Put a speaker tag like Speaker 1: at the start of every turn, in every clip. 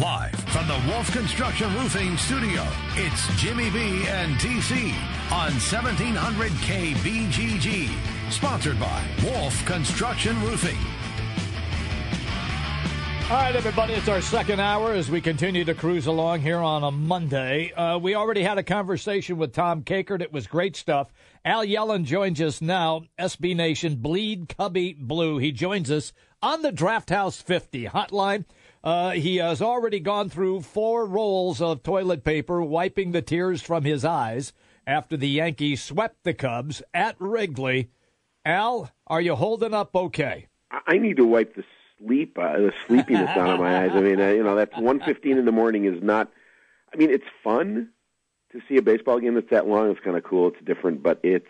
Speaker 1: Live from the Wolf Construction Roofing Studio, it's Jimmy B and TC on 1700 KBGG. Sponsored by Wolf Construction Roofing.
Speaker 2: All right, everybody, it's our second hour as we continue to cruise along here on a Monday. Uh, we already had a conversation with Tom Kakert. It was great stuff. Al Yellon joins us now, SB Nation, Bleed Cubbie Blue. He joins us on the Draft House 50 hotline. Uh, he has already gone through four rolls of toilet paper, wiping the tears from his eyes after the Yankees swept the Cubs at Wrigley. Al, are you holding up okay?
Speaker 3: I need to wipe the sleep, uh, the sleepiness out of my eyes. I mean, uh, you know, that's one fifteen in the morning is not. I mean, it's fun to see a baseball game that's that long. It's kind of cool. It's different, but it's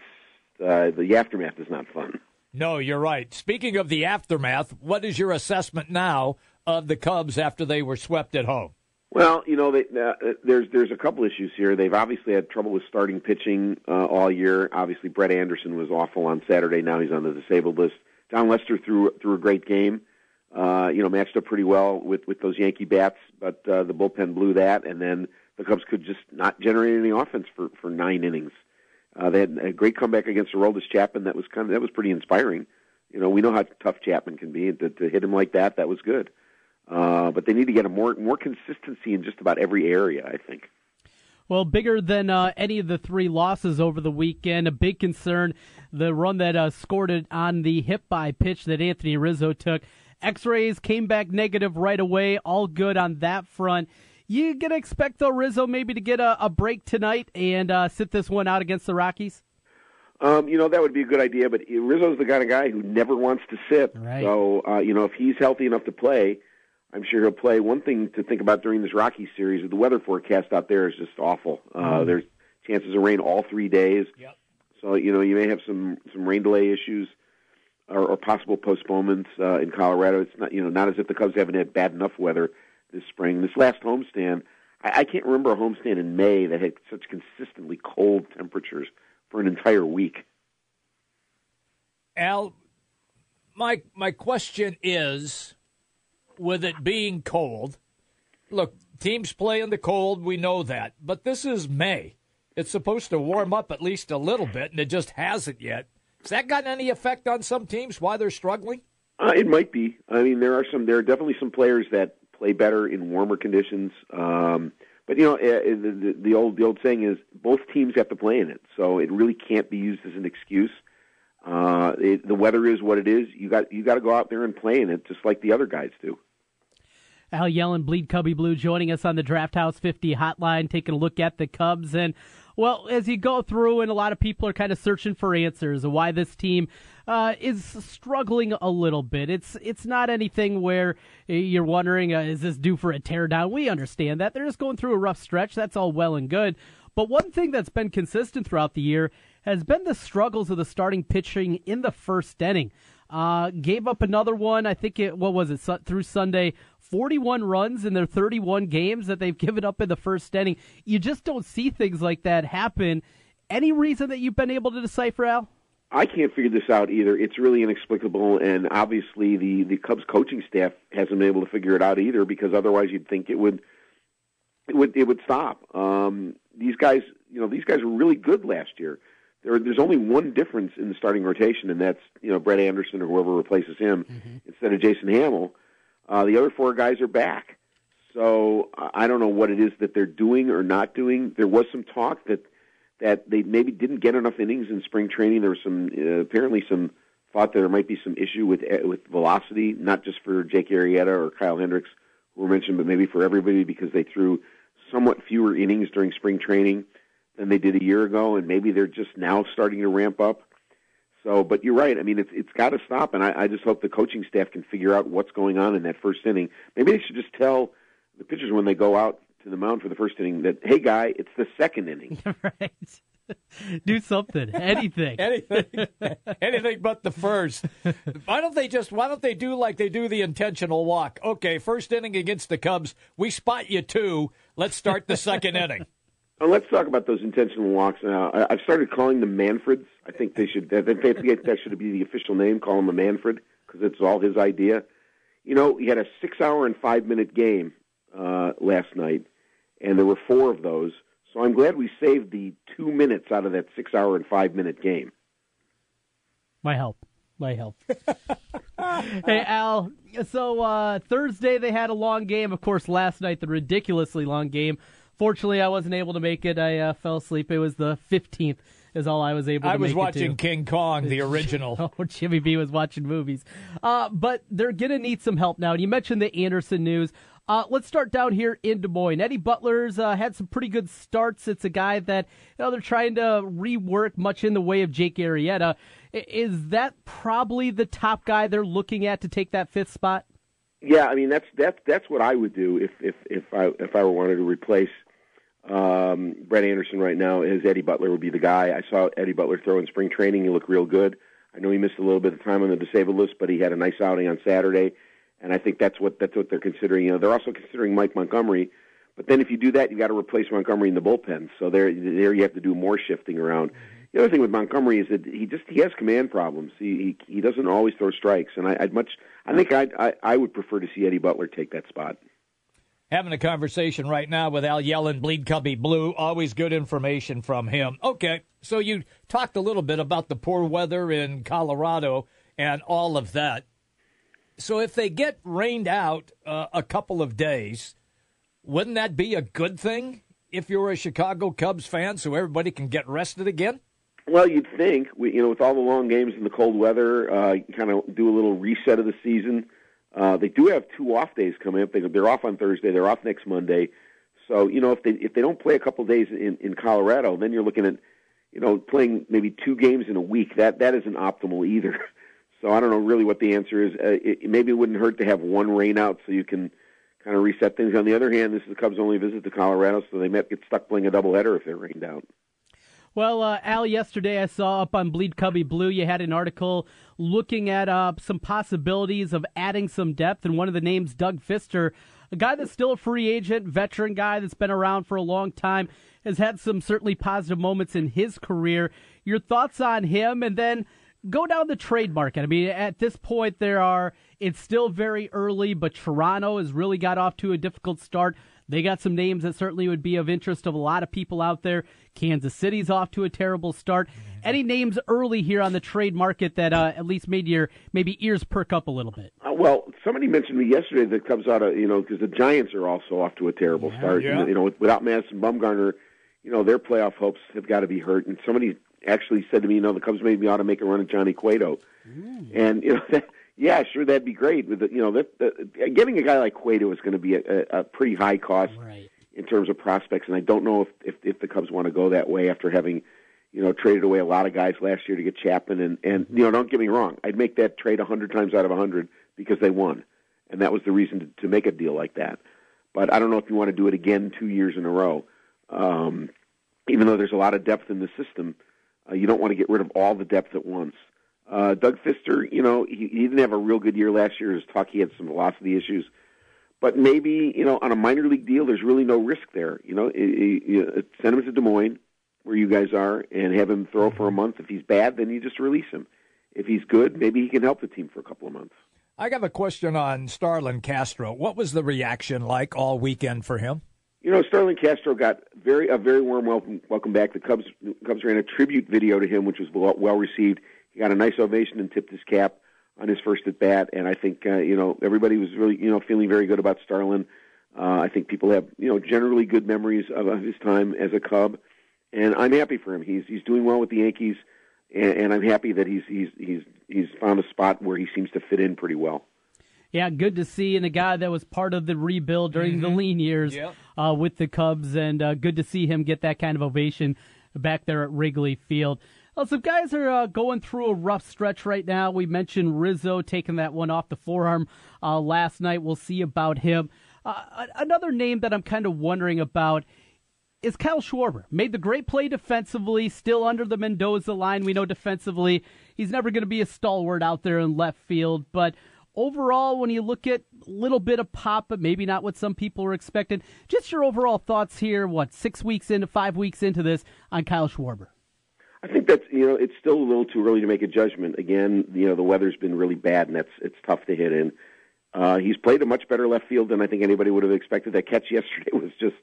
Speaker 3: uh, the aftermath is not fun.
Speaker 2: No, you're right. Speaking of the aftermath, what is your assessment now of the Cubs after they were swept at home?
Speaker 3: Well, you know, they, uh, there's there's a couple issues here. They've obviously had trouble with starting pitching uh, all year. Obviously, Brett Anderson was awful on Saturday. Now he's on the disabled list. Jon Lester threw threw a great game uh, you know, matched up pretty well with with those Yankee bats, but uh, the bullpen blew that, and then the Cubs could just not generate any offense for for nine innings. Uh, they had a great comeback against Aroldis Chapman. That was kind of that was pretty inspiring. You know, we know how tough Chapman can be, and to, to hit him like that, that was good. Uh, but they need to get a more more consistency in just about every area. I think.
Speaker 4: Well, bigger than uh, any of the three losses over the weekend. A big concern, the run that uh, scored it on the hip by pitch that Anthony Rizzo took. X rays came back negative right away. All good on that front. You gonna expect though Rizzo maybe to get a, a break tonight and uh, sit this one out against the Rockies?
Speaker 3: Um, you know that would be a good idea, but Rizzo's the kind of guy who never wants to sit.
Speaker 4: Right.
Speaker 3: So uh, you know if he's healthy enough to play, I'm sure he'll play. One thing to think about during this Rocky series is the weather forecast out there is just awful. Uh, mm. There's chances of rain all three days.
Speaker 2: Yep.
Speaker 3: So you know you may have some some rain delay issues or, or possible postponements uh, in Colorado. It's not you know not as if the Cubs haven't had bad enough weather this spring. This last homestand, I, I can't remember a homestand in May that had such consistently cold temperatures for an entire week.
Speaker 2: Al, my my question is, with it being cold, look, teams play in the cold. We know that, but this is May. It's supposed to warm up at least a little bit, and it just hasn't yet. Has that got any effect on some teams? Why they're struggling?
Speaker 3: Uh, it might be. I mean, there are some. There are definitely some players that play better in warmer conditions. Um, but you know, uh, the, the, the old the old saying is both teams have to play in it, so it really can't be used as an excuse. Uh, it, the weather is what it is. You got you got to go out there and play in it, just like the other guys do.
Speaker 4: Al Yellon, Bleed Cubbie Blue, joining us on the Draft House 50 hotline, taking a look at the Cubs. And well, as you go through, and a lot of people are kind of searching for answers of why this team uh, is struggling a little bit. It's it's not anything where you're wondering, uh, is this due for a teardown? We understand that they're just going through a rough stretch. That's all well and good. But one thing that's been consistent throughout the year has been the struggles of the starting pitching in the first inning. Uh, gave up another one. I think it. What was it? Through Sunday, 41 runs in their 31 games that they've given up in the first inning. You just don't see things like that happen. Any reason that you've been able to decipher, Al?
Speaker 3: I can't figure this out either. It's really inexplicable, and obviously the the Cubs coaching staff hasn't been able to figure it out either. Because otherwise, you'd think it would it would it would stop. Um, these guys, you know, these guys were really good last year. There, there's only one difference in the starting rotation, and that's you know Brett Anderson or whoever replaces him mm-hmm. instead of Jason Hammel. Uh, the other four guys are back. So I don't know what it is that they're doing or not doing. There was some talk that that they maybe didn't get enough innings in spring training. There was some uh, apparently some thought that there might be some issue with uh, with velocity, not just for Jake Arrieta or Kyle Hendricks, who were mentioned, but maybe for everybody because they threw somewhat fewer innings during spring training than they did a year ago, and maybe they're just now starting to ramp up. So, but you're right. I mean, it's it's got to stop, and I, I just hope the coaching staff can figure out what's going on in that first inning. Maybe they should just tell the pitchers when they go out to the mound for the first inning that, hey, guy, it's the second inning.
Speaker 4: right. Do something, anything,
Speaker 2: anything, anything but the first. Why don't they just? Why don't they do like they do the intentional walk? Okay, first inning against the Cubs, we spot you two. Let's start the second inning.
Speaker 3: Let's talk about those intentional walks now. I've started calling them Manfreds. I think they should. That, that should be the official name. Call him a Manfred because it's all his idea. You know, he had a six-hour and five-minute game uh, last night, and there were four of those. So I'm glad we saved the two minutes out of that six hour and five minute game.
Speaker 4: My help. My help. hey, Al. So uh, Thursday they had a long game. Of course, last night the ridiculously long game. Fortunately, I wasn't able to make it. I uh, fell asleep. It was the 15th is all I was able to
Speaker 2: I was watching
Speaker 4: to.
Speaker 2: King Kong, the original.
Speaker 4: oh, Jimmy B was watching movies. Uh, but they're going to need some help now. And you mentioned the Anderson news. Uh, let's start down here in Des Moines. Eddie Butler's uh, had some pretty good starts. It's a guy that you know they're trying to rework, much in the way of Jake Arrieta. Is that probably the top guy they're looking at to take that fifth spot?
Speaker 3: Yeah, I mean that's that's that's what I would do if if if I if I were wanted to replace um, Brett Anderson right now. Is Eddie Butler would be the guy. I saw Eddie Butler throw in spring training. He looked real good. I know he missed a little bit of time on the disabled list, but he had a nice outing on Saturday and I think that's what that's what they're considering. You know, they're also considering Mike Montgomery, but then if you do that, you got to replace Montgomery in the bullpen. So there, there you have to do more shifting around. The other thing with Montgomery is that he just he has command problems. He he, he doesn't always throw strikes, and I, I'd much I think I'd, I I would prefer to see Eddie Butler take that spot.
Speaker 2: Having a conversation right now with Al Yellon, Bleed Cubbie Blue. Always good information from him. Okay, so you talked a little bit about the poor weather in Colorado and all of that. So if they get rained out uh, a couple of days, wouldn't that be a good thing if you're a Chicago Cubs fan, so everybody can get rested again?
Speaker 3: Well, you'd think, you know, with all the long games and the cold weather, uh, kind of do a little reset of the season. Uh, they do have two off days coming up. They, they're off on Thursday. They're off next Monday. So you know, if they if they don't play a couple of days in in Colorado, then you're looking at, you know, playing maybe two games in a week. That that isn't optimal either. So I don't know really what the answer is. Uh, it, maybe it wouldn't hurt to have one rain out so you can kind of reset things. On the other hand, this is the Cubs' only visit to Colorado, so they might get stuck playing a doubleheader if they're rained out.
Speaker 4: Well, uh, Al, yesterday I saw up on Bleed Cubbie Blue, you had an article looking at uh, some possibilities of adding some depth, and one of the names, Doug Fister, a guy that's still a free agent, veteran guy that's been around for a long time, has had some certainly positive moments in his career. Your thoughts on him, and then go down the trade market. I mean, at this point, there are, it's still very early, but Toronto has really got off to a difficult start. They got some names that certainly would be of interest of a lot of people out there. Kansas City's off to a terrible start. Any names early here on the trade market that uh, at least made your maybe ears perk up a little bit?
Speaker 3: Uh, well, somebody mentioned me yesterday that comes out of you know because the Giants are also off to a terrible yeah, start. Yeah. You know, without Madison Bumgarner, you know their playoff hopes have got to be hurt. And somebody actually said to me, you know, the Cubs maybe ought to make a run at Johnny Cueto. Mm. And, you know, that, yeah, sure, that'd be great. With the, you know, that, that, getting a guy like Cueto is going to be a, a, a pretty high cost right. in terms of prospects, and I don't know if, if if the Cubs want to go that way after having, you know, traded away a lot of guys last year to get Chapman. And and you know, don't get me wrong, I'd make that trade a hundred times out of a hundred because they won, and that was the reason to, to make a deal like that. But I don't know if you want to do it again two years in a row. Um, even though there's a lot of depth in the system, uh, you don't want to get rid of all the depth at once. Uh, Doug Fister, you know, he, he didn't have a real good year last year. His talk, he had some velocity issues. But maybe, you know, on a minor league deal, there's really no risk there. You know, it, it, send him to Des Moines, where you guys are, and have him throw for a month. If he's bad, then you just release him. If he's good, maybe he can help the team for a couple of months.
Speaker 2: I got a question on Starlin Castro. What was the reaction like all weekend for him?
Speaker 3: You know, Starlin Castro got very a very warm welcome welcome back. The Cubs Cubs ran a tribute video to him, which was well received. He got a nice ovation and tipped his cap on his first at bat, and I think uh, you know everybody was really you know feeling very good about Starlin. Uh, I think people have you know generally good memories of, of his time as a Cub, and I'm happy for him. He's he's doing well with the Yankees, and, and I'm happy that he's he's he's he's found a spot where he seems to fit in pretty well.
Speaker 4: Yeah, good to see, and a guy that was part of the rebuild during mm-hmm. the lean years yep. uh, with the Cubs, and uh, good to see him get that kind of ovation back there at Wrigley Field. Well, some guys are uh, going through a rough stretch right now. We mentioned Rizzo taking that one off the forearm uh, last night. We'll see about him. Uh, another name that I'm kind of wondering about is Kyle Schwarber. Made the great play defensively, still under the Mendoza line. We know defensively he's never going to be a stalwart out there in left field, but overall, when you look at a little bit of pop, but maybe not what some people were expecting, just your overall thoughts here, what, six weeks into, five weeks into this on Kyle Schwarber?
Speaker 3: I think that's you know it's still a little too early to make a judgment. Again, you know the weather's been really bad, and that's it's tough to hit in. Uh, he's played a much better left field than I think anybody would have expected. That catch yesterday was just,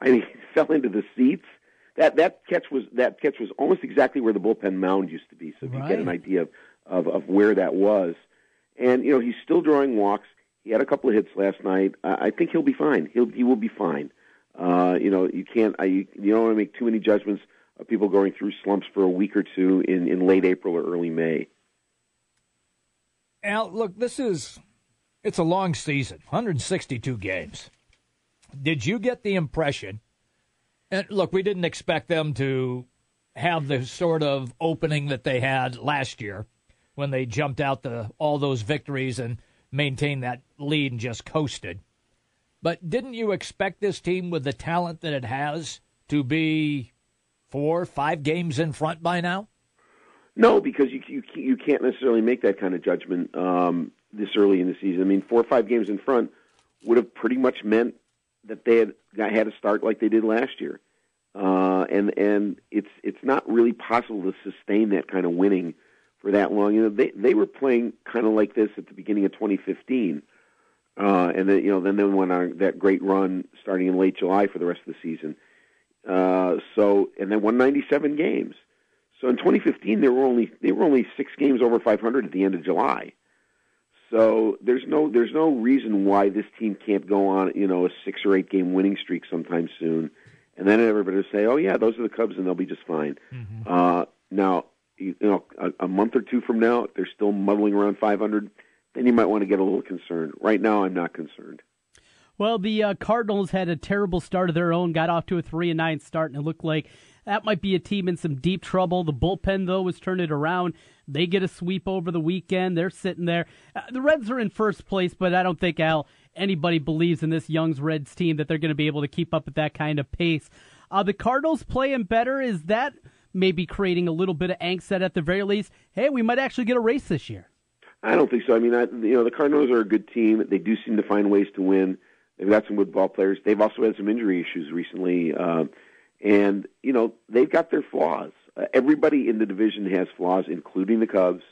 Speaker 3: I mean, he fell into the seats. That that catch was that catch was almost exactly where the bullpen mound used to be. So if you get an idea of, of of where that was, and you know he's still drawing walks. He had a couple of hits last night. Uh, I think he'll be fine. He'll he will be fine. Uh, you know you can't I, you don't want to make too many judgments people going through slumps for a week or two in in late April or early May.
Speaker 2: Al, look, this is it's a long season, 162 games. Did you get the impression? And look, we didn't expect them to have the sort of opening that they had last year when they jumped out the all those victories and maintained that lead and just coasted. But didn't you expect this team with the talent that it has to be four, five games in front by now?
Speaker 3: No, because you you you can't necessarily make that kind of judgment um, this early in the season. I mean, four or five games in front would have pretty much meant that they had had a start like they did last year, uh, and and it's it's not really possible to sustain that kind of winning for that long. You know, they they were playing kind of like this at the beginning of 2015, uh, and then you know then they went on that great run starting in late July for the rest of the season. Uh, so and then won 97 games. So in 2015 they were only they were only six games over 500 at the end of July. So there's no there's no reason why this team can't go on you know a six or eight game winning streak sometime soon, and then everybody will say, oh yeah, those are the Cubs and they'll be just fine. Mm-hmm. Uh, now you, you know a, a month or two from now if they're still muddling around 500, then you might want to get a little concerned. Right now I'm not concerned.
Speaker 4: Well, the uh, Cardinals had a terrible start of their own, got off to a three and nine start, and it looked like that might be a team in some deep trouble. The bullpen, though, was turned it around. They get a sweep over the weekend. They're sitting there. Uh, the Reds are in first place, but I don't think Al anybody believes in this Young's Reds team that they're going to be able to keep up at that kind of pace. Uh, the Cardinals playing better. Is that maybe creating a little bit of angst that at the very least, hey, we might actually get a race this year?
Speaker 3: I don't think so. I mean, I, you know, the Cardinals are a good team. They do seem to find ways to win. They've got some good ball players. They've also had some injury issues recently. Uh, and, you know, they've got their flaws. Uh, everybody in the division has flaws, including the Cubs.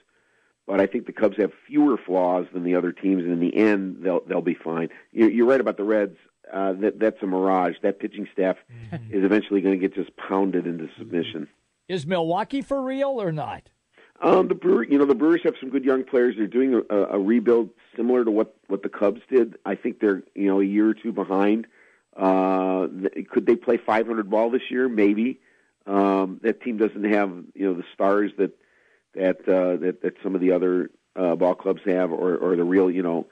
Speaker 3: But I think the Cubs have fewer flaws than the other teams, and in the end, they'll they'll be fine. You're, you're right about the Reds. Uh, that that's a mirage. That pitching staff mm-hmm. is eventually going to get just pounded into submission.
Speaker 2: Is Milwaukee for real or not?
Speaker 3: Um, the Brewer, you know, the Brewers have some good young players. They're doing a, a rebuild similar to what what the Cubs did. I think they're you know a year or two behind. Uh, could they play 500 ball this year? Maybe. Um, that team doesn't have you know the stars that that uh, that, that some of the other uh, ball clubs have, or, or the real you know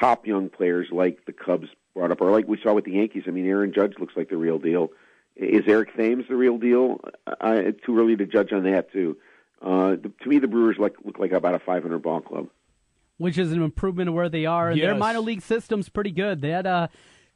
Speaker 3: top young players like the Cubs brought up, or like we saw with the Yankees. I mean, Aaron Judge looks like the real deal. Is Eric Thames the real deal? I, too early to judge on that too. Uh, the, to me, the Brewers like look like about a 500 ball club,
Speaker 4: which is an improvement of where they are. And yes. their minor league system's pretty good. They had uh,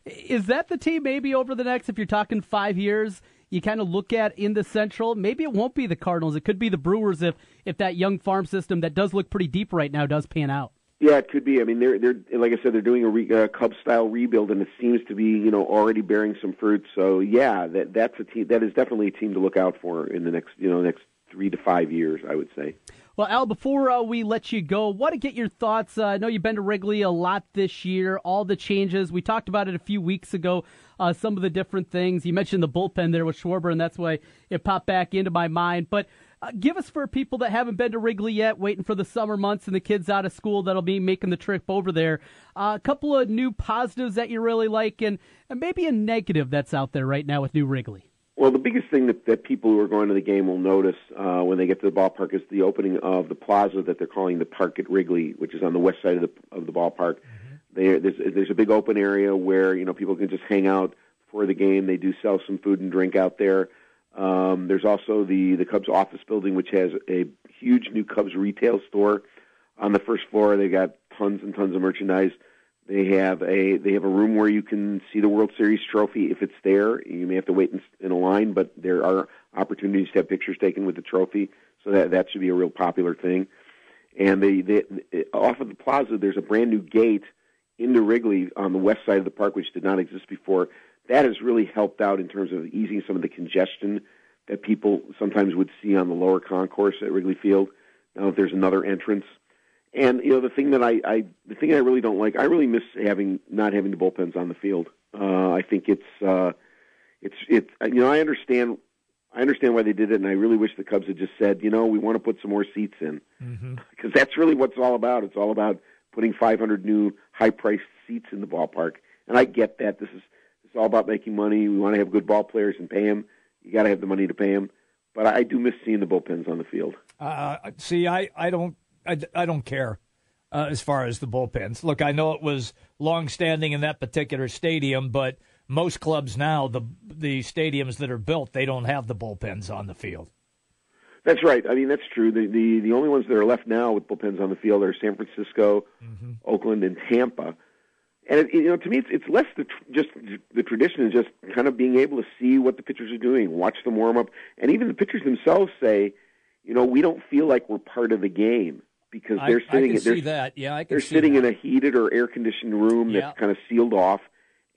Speaker 4: is that the team maybe over the next, if you're talking five years, you kind of look at in the Central? Maybe it won't be the Cardinals. It could be the Brewers if if that young farm system that does look pretty deep right now does pan out.
Speaker 3: Yeah, it could be. I mean, they're they're like I said, they're doing a re, uh, Cub style rebuild, and it seems to be you know already bearing some fruit. So yeah, that that's a team that is definitely a team to look out for in the next you know next three to five years, I would say.
Speaker 4: Well, Al, before uh, we let you go, want to get your thoughts. Uh, I know you've been to Wrigley a lot this year, all the changes. We talked about it a few weeks ago, uh, some of the different things. You mentioned the bullpen there with Schwarber, and that's why it popped back into my mind. But uh, give us for people that haven't been to Wrigley yet, waiting for the summer months and the kids out of school that'll be making the trip over there, uh, a couple of new positives that you really like, and, and maybe a negative that's out there right now with New Wrigley.
Speaker 3: Well, the biggest thing that, that people who are going to the game will notice uh, when they get to the ballpark is the opening of the plaza that they're calling the Park at Wrigley, which is on the west side of the of the ballpark. Mm-hmm. There, there's there's a big open area where you know people can just hang out for the game. They do sell some food and drink out there. Um, there's also the the Cubs office building, which has a huge new Cubs retail store on the first floor. They got tons and tons of merchandise. They have a they have a room where you can see the World Series trophy if it's there. You may have to wait in, in a line, but there are opportunities to have pictures taken with the trophy, so that that should be a real popular thing. And the, the off of the plaza, there's a brand new gate into Wrigley on the west side of the park, which did not exist before. That has really helped out in terms of easing some of the congestion that people sometimes would see on the lower concourse at Wrigley Field. Now that there's another entrance And you know the thing that I, I the thing I really don't like, I really miss having not having the bullpens on the field. Uh, I think it's uh, it's it's you know I understand I understand why they did it, and I really wish the Cubs had just said, you know, we want to put some more seats in
Speaker 2: Mm-hmm.
Speaker 3: because that's really what it's all about. It's all about putting 500 new high-priced seats in the ballpark. And I get that this is it's all about making money. We want to have good ball players and pay them. You got to have the money to pay them. But I do miss seeing the bullpens on the field.
Speaker 2: Uh, see, I, I don't I, I don't care uh, as far as the bullpens. Look, I know it was long standing in that particular stadium, but most clubs now the the stadiums that are built they don't have the bullpens on the field.
Speaker 3: That's right. I mean, that's true. The the, the only ones that are left now with bullpens on the field are San Francisco, Oakland, and Tampa. And it, you know, to me, it's, it's less the tr- just the tradition is just kind of being able to see what the pitchers are doing, watch them warm up, and even the pitchers themselves say, you know, we don't feel like we're part of the game because they're
Speaker 2: I
Speaker 3: sitting.
Speaker 2: can
Speaker 3: they're,
Speaker 2: see that. Yeah, I can
Speaker 3: they're sitting
Speaker 2: that.
Speaker 3: in a heated or air conditioned room that's
Speaker 2: Yeah.
Speaker 3: kind of sealed off,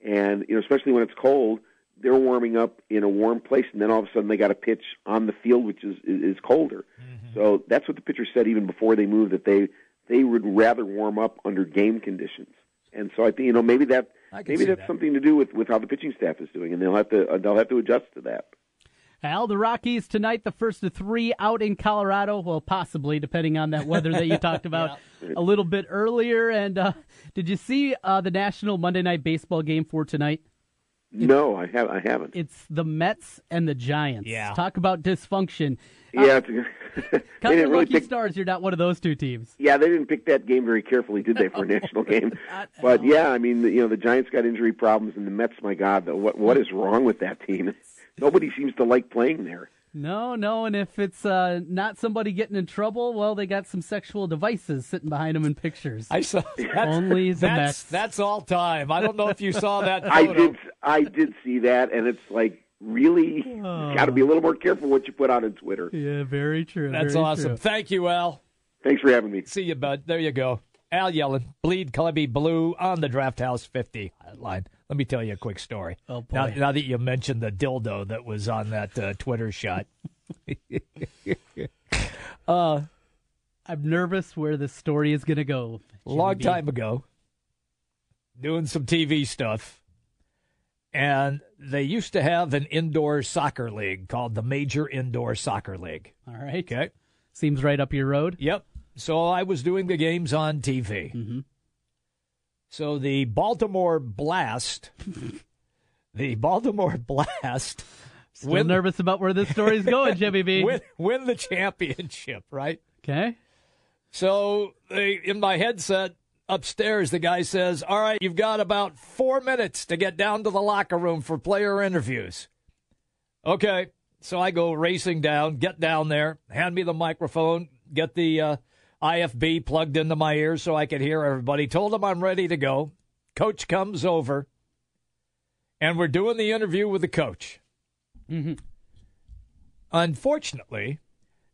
Speaker 3: and you know, especially when it's cold, they're warming up in a warm place, and then all of a sudden they got a pitch on the field, which is is colder.
Speaker 2: Mm-hmm.
Speaker 3: So that's what the pitcher said even before they moved that they they would rather warm up under game conditions. And so I think you know maybe that
Speaker 2: I
Speaker 3: maybe that's
Speaker 2: that.
Speaker 3: something to do with with how the pitching staff is doing, and they'll have to uh, they'll have to adjust to that.
Speaker 4: Al, the Rockies tonight, the first of three out in Colorado. Well, possibly, depending on that weather that you talked about a little bit earlier. And uh, did you see uh, the National Monday Night Baseball game for tonight?
Speaker 3: No, I have I haven't.
Speaker 4: It's the Mets and the Giants.
Speaker 2: Yeah.
Speaker 4: Talk about dysfunction.
Speaker 3: yeah, it's, they
Speaker 4: Count
Speaker 3: didn't really pick
Speaker 4: stars. You're not one of those two teams.
Speaker 3: Yeah, they didn't pick that game very carefully, did they, for a national game? But yeah, I mean, you know, the Giants got injury problems, and the Mets. My God, what what is wrong with that team? Nobody seems to like playing there.
Speaker 4: No, no, and if it's uh, not somebody getting in trouble, well, they got some sexual devices sitting behind them in pictures.
Speaker 2: I saw that's,
Speaker 4: Only the
Speaker 2: that's,
Speaker 4: Mets.
Speaker 2: that's all time. I don't know if you saw that. Photo.
Speaker 3: I did, I did see that, and it's like really got to be a little more careful what you put out on Twitter.
Speaker 4: yeah, very true.
Speaker 2: That's
Speaker 4: very
Speaker 2: awesome.
Speaker 4: true.
Speaker 2: Thank you, Al.
Speaker 3: Thanks for having me.
Speaker 2: See you, bud. There you go. Al Yellon, Bleed Clubby Blue on the Draft House 50 line. Let me tell you a quick story.
Speaker 4: Oh, boy.
Speaker 2: Now, now that you mentioned the dildo that was on that uh, Twitter shot.
Speaker 4: I'm nervous where this story is going to go.
Speaker 2: A long
Speaker 4: Jimmy.
Speaker 2: time ago, doing some TV stuff, and they used to have an indoor soccer league called the Major Indoor Soccer League.
Speaker 4: All right.
Speaker 2: Okay.
Speaker 4: Seems right up your road.
Speaker 2: Yep. So I was doing the games on TV.
Speaker 4: Mhm.
Speaker 2: So the Baltimore Blast, the Baltimore Blast,
Speaker 4: Still
Speaker 2: win,
Speaker 4: nervous about where this story's going, Jimmy B.
Speaker 2: win, win the championship, right?
Speaker 4: Okay.
Speaker 2: So they, in my headset upstairs, the guy says, All right, you've got about four minutes to get down to the locker room for player interviews. Okay. So I go racing down, get down there, hand me the microphone, get the uh, IFB plugged into my ears so I could hear everybody. Told him I'm ready to go. Coach comes over, and we're doing the interview with the coach. Mm-hmm. Unfortunately,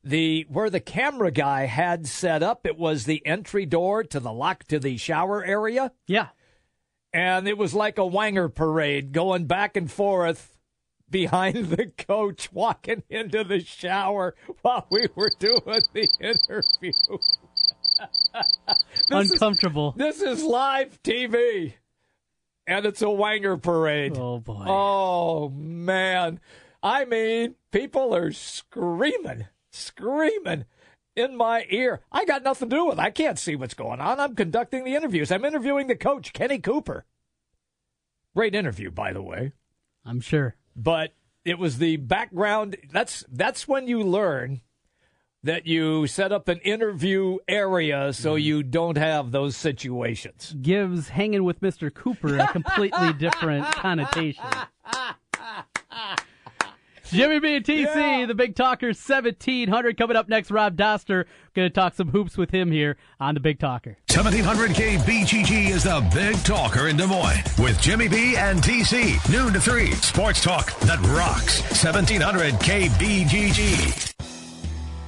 Speaker 2: the where the camera guy had set up, it was the entry door to the lock to the shower area,
Speaker 4: Yeah.
Speaker 2: and it was like a wanger parade going back and forth behind the coach walking into the shower while we were doing the interview. This is-
Speaker 4: Uncomfortable.
Speaker 2: this is live TV, and it's a wanger parade.
Speaker 4: oh, boy.
Speaker 2: Oh man. I mean, people are screaming, screaming in my ear. I got nothing to do with it. I can't see what's going on. I'm conducting the interviews. I'm interviewing the coach, Kenny Cooper. Great interview, by the way.
Speaker 4: I'm sure.
Speaker 2: But it was the background that's that's when you learn that you set up an interview area so mm-hmm. you don't have those situations.
Speaker 4: Gives hanging with Mr. Cooper a completely different connotation. Jimmy B and TC,
Speaker 2: Yeah.
Speaker 4: the big talker, 1700. Coming up next, Rob Dauster. Going to talk some hoops with him here on the Big Talker.
Speaker 1: 1700K BGG is the big talker in Des Moines with Jimmy B and TC. Noon to 3. Sports talk that rocks. 1700K BGG.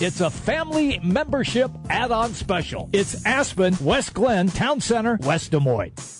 Speaker 2: it's a family membership add on special. It's Aspen, West Glen, Town Center, West Des Moines.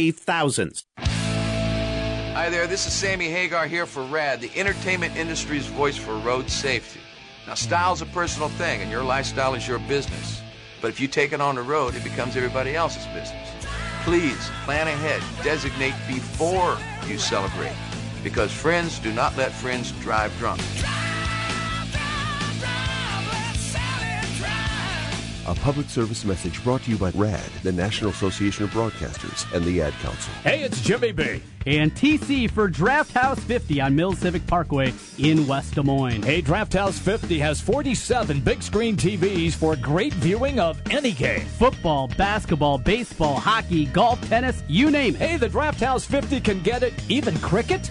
Speaker 5: save thousands.
Speaker 6: Hi there, this is Sammy Hagar here for RADD, the entertainment industry's voice for road safety. Now, style's a personal thing, and your lifestyle is your business. But if you take it on the road, it becomes everybody else's business. Please plan ahead, designate before you celebrate, because friends do not let friends drive drunk.
Speaker 7: A public service message brought to you by RADD, the National Association of Broadcasters, and the Ad Council.
Speaker 2: Hey, it's Jimmy B.
Speaker 4: And TC for Draft House 50 on Mills Civic Parkway in West Des Moines.
Speaker 2: Hey, Draft House 50 has 47 big screen TVs for great viewing of any game.
Speaker 4: Football, basketball, baseball, hockey, golf, tennis, you name it.
Speaker 2: Hey, the Draft House 50 can get it, even cricket.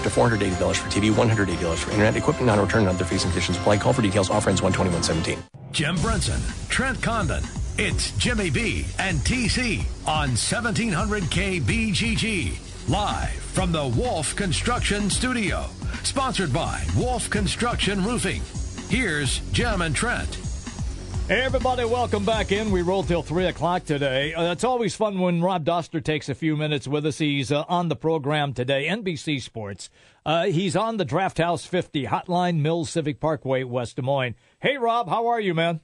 Speaker 8: up to $480 for TV, $180 for internet, equipment non-return and other fees and conditions apply. Call for details. Offer ends 121.17.
Speaker 1: Jim Brunson, Trent Condon. It's Jimmy B and TC on 1700K BGG. Live from the Wolf Construction Studio. Sponsored by Wolf Construction Roofing. Here's Jim and Trent.
Speaker 2: Hey, everybody, welcome back in. We roll till 3 o'clock today. Uh, it's always fun when Rob Dauster takes a few minutes with us. He's uh, on the program today, NBC Sports. Uh, he's on the Draft House 50 Hotline Mills Civic Parkway, West Des Moines. Hey, Rob, how are you, man?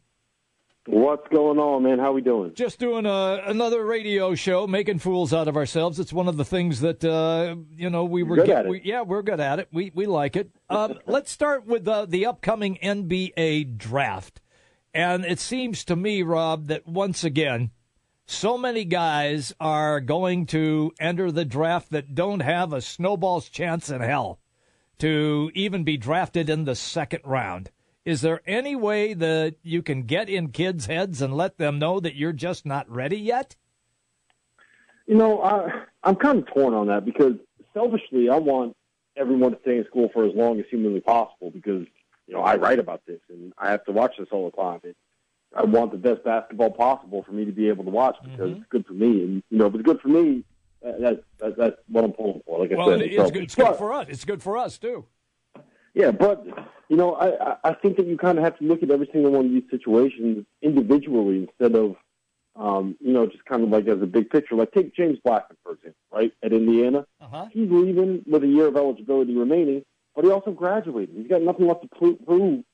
Speaker 9: What's going on, man? How we doing?
Speaker 2: Just doing a, another radio show, making fools out of ourselves. It's one of the things that uh, you know we were
Speaker 9: Good
Speaker 2: get-
Speaker 9: at it.
Speaker 2: we- yeah we're good at it. We we like it. Um, let's start with uh, the upcoming NBA draft, and it seems to me, Rob, that once again, so many guys are going to enter the draft that don't have a snowball's chance in hell to even be drafted in the second round. Is there any way that you can get in kids' heads and let them know that you're just not ready yet?
Speaker 9: You know, I, I'm kind of torn on that because selfishly, I want everyone to stay in school for as long as humanly possible because, you know, I write about this and I have to watch this all the time. And I want the best basketball possible for me to be able to watch because it's good for me. And, you know, if it's good for me, that, that, that, that's what I'm pulling for. Like I
Speaker 2: Well,
Speaker 9: said,
Speaker 2: it-
Speaker 9: So-
Speaker 2: it's good, it's good for us. It's good for us too.
Speaker 9: Yeah, but you know, I, I- I think that you kind of have to look at every single one of these situations individually instead of, um, you know, just kind of like as a big picture. Like take James Blackmon for example, right at Indiana.
Speaker 2: Uh-huh.
Speaker 9: He's leaving with a year of eligibility remaining, but he also graduated. He's got nothing left to prove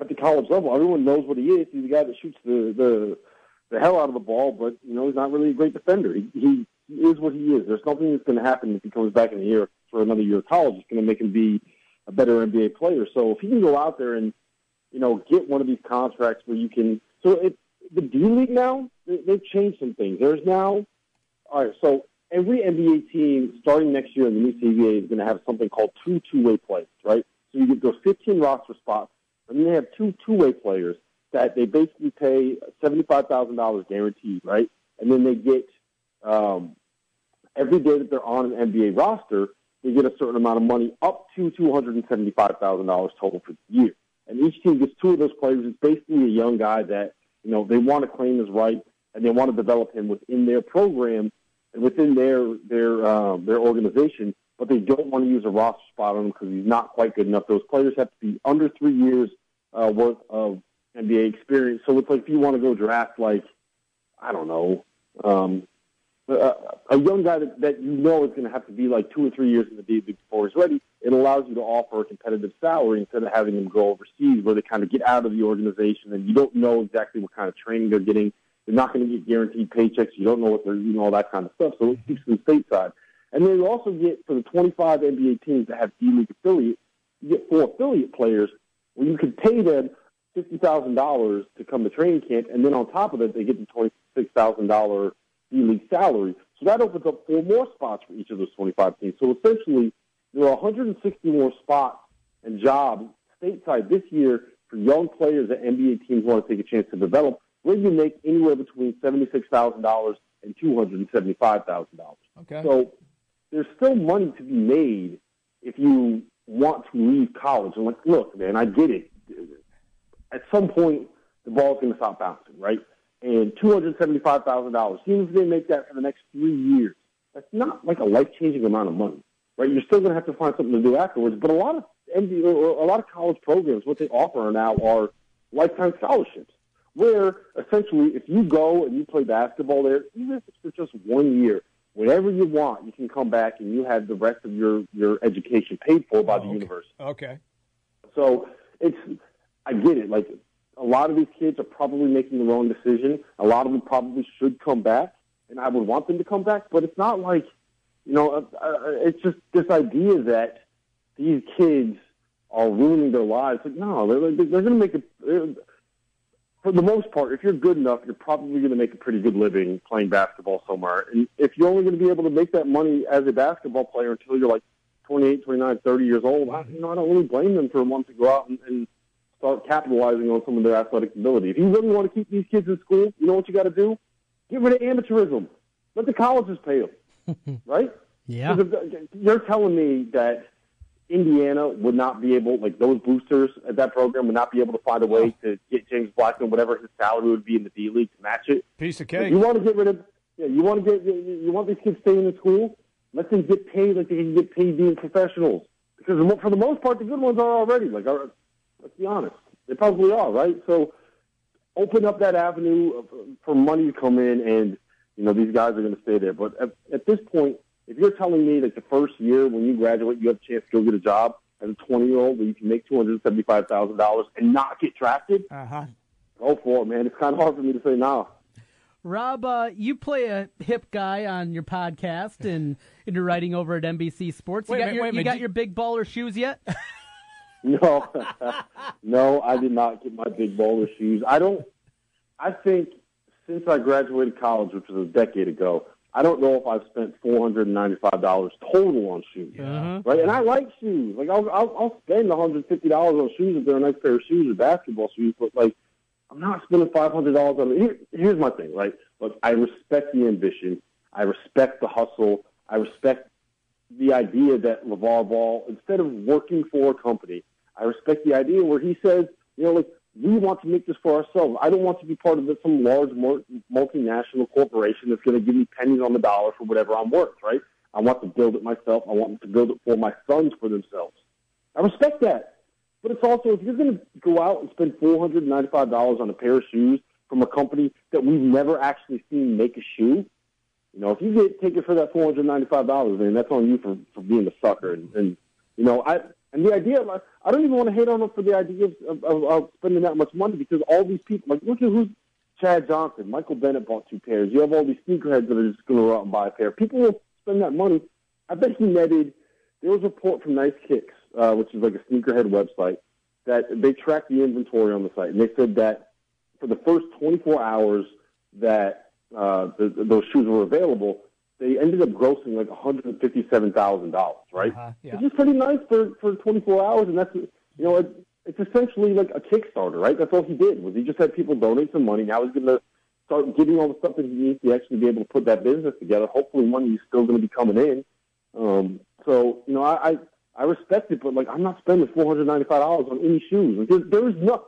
Speaker 9: at the college level. Everyone knows what he is. He's a guy that shoots the the the hell out of the ball, but you know he's not really a great defender. He, he, he is what he is. There's nothing that's going to happen if he comes back in a year for another year of college. It's going to make him be a better NBA player. So if he can go out there and you know get one of these contracts where you can, so it, the D League now they, they've changed some things. There's now all right. So every NBA team starting next year in the new CBA is going to have something called two two-way players, right? So you get those 15 roster spots, and then they have two two-way players that they basically pay seventy-five thousand dollars guaranteed, right? And then they get um, every day that they're on an NBA roster, they get a certain amount of money up to two hundred and seventy-five thousand dollars total for the year. And each team gets two of those players. It's basically a young guy that you know they want to claim his right and they want to develop him within their program within their their um, their organization. But they don't want to use a roster spot on him because he's not quite good enough. Those players have to be under three years uh, worth of NBA experience. So it's like if you want to go draft like I don't know. Um, a, a young guy that, that you know is going to have to be like two or three years in the League before he's ready, it allows you to offer a competitive salary instead of having them go overseas where they kind of get out of the organization and you don't know exactly what kind of training they're getting. They're not going to get guaranteed paychecks. You don't know what they're, know, all that kind of stuff. So it keeps them stateside. And then you also get for the 25 NBA teams that have D League affiliates, you get four affiliate players where you could pay them fifty thousand dollars to come to training camp, and then on top of it, they get the twenty six thousand dollar D League salary. So that opens up four more spots for each of those twenty five teams. So essentially, there are 160 more spots and jobs stateside this year for young players that NBA teams want to take a chance to develop, where you make anywhere between seventy six thousand dollars and two hundred and seventy five thousand dollars.
Speaker 2: Okay.
Speaker 9: So there's still money to be made if you want to leave college. And like, look, man, I get it. At some point, the ball's going to stop bouncing, right? And two hundred seventy-five thousand dollars. Even if they make that for the next three years, that's not like a life-changing amount of money, right? You're still going to have to find something to do afterwards. But a lot of or a lot of college programs, what they offer now are lifetime scholarships, where essentially, if you go and you play basketball there, even if it's for just one year, whatever you want, you can come back and you have the rest of your your education paid for by the university.
Speaker 2: Okay.
Speaker 9: So it's, I get it. Like a lot of these kids are probably making the wrong decision. A lot of them probably should come back, and I would want them to come back. But it's not like, you know, uh, uh, it's just this idea that these kids are ruining their lives. Like, no, they're, they're going to make it. For the most part, if you're good enough, you're probably going to make a pretty good living playing basketball somewhere. And if you're only going to be able to make that money as a basketball player until you're like 28, 29, 30 years old, I, you know, I don't really blame them for wanting to go out and, and start capitalizing on some of their athletic ability. If you really want to keep these kids in school, you know what you got to do? Get rid of amateurism. Let the colleges pay them, right?
Speaker 4: Yeah.
Speaker 9: You're telling me that Indiana would not be able, like those boosters at that program, would not be able to find a way to get James Blackmon whatever his salary would be in the D League to match it.
Speaker 2: Piece of
Speaker 9: If
Speaker 2: cake.
Speaker 9: you want to get rid of, yeah, you want to get, you, you want these kids staying in school. Let them get paid like they can get paid being professionals. Because for the most part, the good ones are already. Like, are, let's be honest, they probably are, right? So, open up that avenue of, for money to come in, and you know these guys are going to stay there. But at, at this point, if you're telling me that the first year when you graduate, you have a chance to go get a job as a 20 year old where you can make two hundred seventy five thousand dollars and not get drafted,
Speaker 2: Uh huh.
Speaker 9: go for it, man. It's kind of hard for me to say no.
Speaker 4: Rob, uh, you play a hip guy on your podcast and, and you're writing over at NBC Sports. You
Speaker 2: Wait
Speaker 4: got,
Speaker 2: minute,
Speaker 4: your,
Speaker 2: wait
Speaker 4: you got
Speaker 2: You-
Speaker 4: your big baller shoes yet?
Speaker 9: No, no, I did not get my big baller shoes. I don't. I think since I graduated college, which was a decade ago, I don't know if I've spent four hundred and ninety-five dollars total on shoes. Uh-huh. Right, and I like shoes. Like I'll I'll, I'll spend one hundred fifty dollars on shoes if they're a nice pair of shoes or basketball shoes. But like, I'm not spending five hundred dollars on. Here, here's my thing. Right, look, I respect the ambition. I respect the hustle. I respect the idea that LaVar Ball, instead of working for a company, I respect the idea where he says, you know, like, we want to make this for ourselves. I don't want to be part of some large mul- multinational corporation that's going to give me pennies on the dollar for whatever I'm worth, right? I want to build it myself. I want to build it for my sons for themselves. I respect that. But it's also, if you're going to go out and spend $495 on a pair of shoes from a company that we've never actually seen make a shoe, you know, if you get taken for that four hundred ninety five dollars, then that's on you for for being a sucker. And, and you know, I and the idea, like, I don't even want to hate on them for the idea of, of, of spending that much money because all these people, like, look at who's Chad Johnson, Michael Bennett bought two pairs. You have all these sneakerheads that are just going to go out and buy a pair. People will spend that money. I bet he netted. There was a report from Nice Kicks, uh, which is like a sneakerhead website, that they tracked the inventory on the site, and they said that for the first 24 hours that uh, the, those shoes were available, they ended up grossing like $157,000, right?
Speaker 2: Uh-huh, yeah.
Speaker 9: Which is pretty nice for, for 24 hours, and that's, you know, it, it's essentially like a Kickstarter, right? That's all he did, was he just had people donate some money. Now he's going to start getting all the stuff that he needs to actually be able to put that business together. Hopefully money is still going to be coming in. Um, so, you know, I, I, I respect it, but like, I'm not spending $495 on any shoes. Like, there, there is no,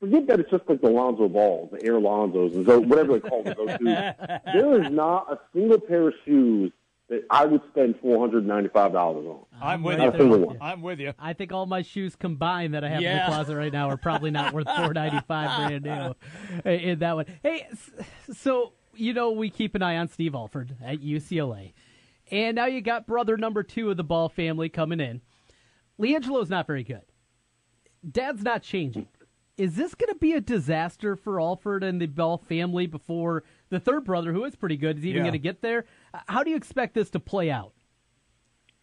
Speaker 9: forget that it's just like the Lonzo balls, the Air Lonzos, and so, whatever they call them, those shoes. There is not a single pair of shoes that I would spend $495 on.
Speaker 2: I'm with
Speaker 9: Not a single
Speaker 2: you.
Speaker 9: one.
Speaker 2: I'm with you.
Speaker 4: I think all my shoes combined that I have in the closet right now are probably not worth four ninety five brand new. In that one, hey, so you know we keep an eye on Steve Alford at UCLA, and now you got brother number two of the Ball family coming in. LiAngelo's not very good. Dad's not changing. Is this going to be a disaster for Alford and the Ball family before the third brother, who is pretty good, is even
Speaker 2: Yeah.
Speaker 4: going to get there? How do you expect this to play out?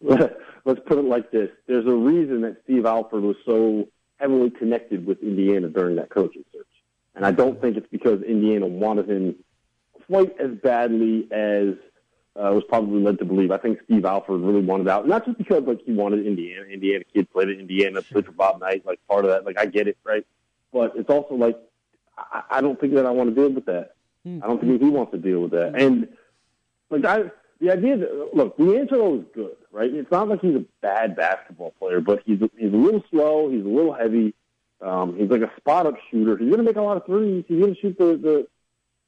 Speaker 9: Let's put it like this. There's a reason that Steve Alford was so heavily connected with Indiana during that coaching search. And I don't think it's because Indiana wanted him quite as badly as uh, was probably led to believe. I think Steve Alford really wanted out, not just because like he wanted Indiana. Indiana kid played at Indiana, played for Bob Knight, like part of that. Like I get it, right? But it's also like I, I don't think that I want to deal with that. I don't think he wants to deal with that. And like I, the idea that look, D'Angelo is good, right? It's not like he's a bad basketball player, but he's he's a little slow, he's a little heavy. Um, he's like a spot up shooter. He's gonna make a lot of threes. He's gonna shoot the, the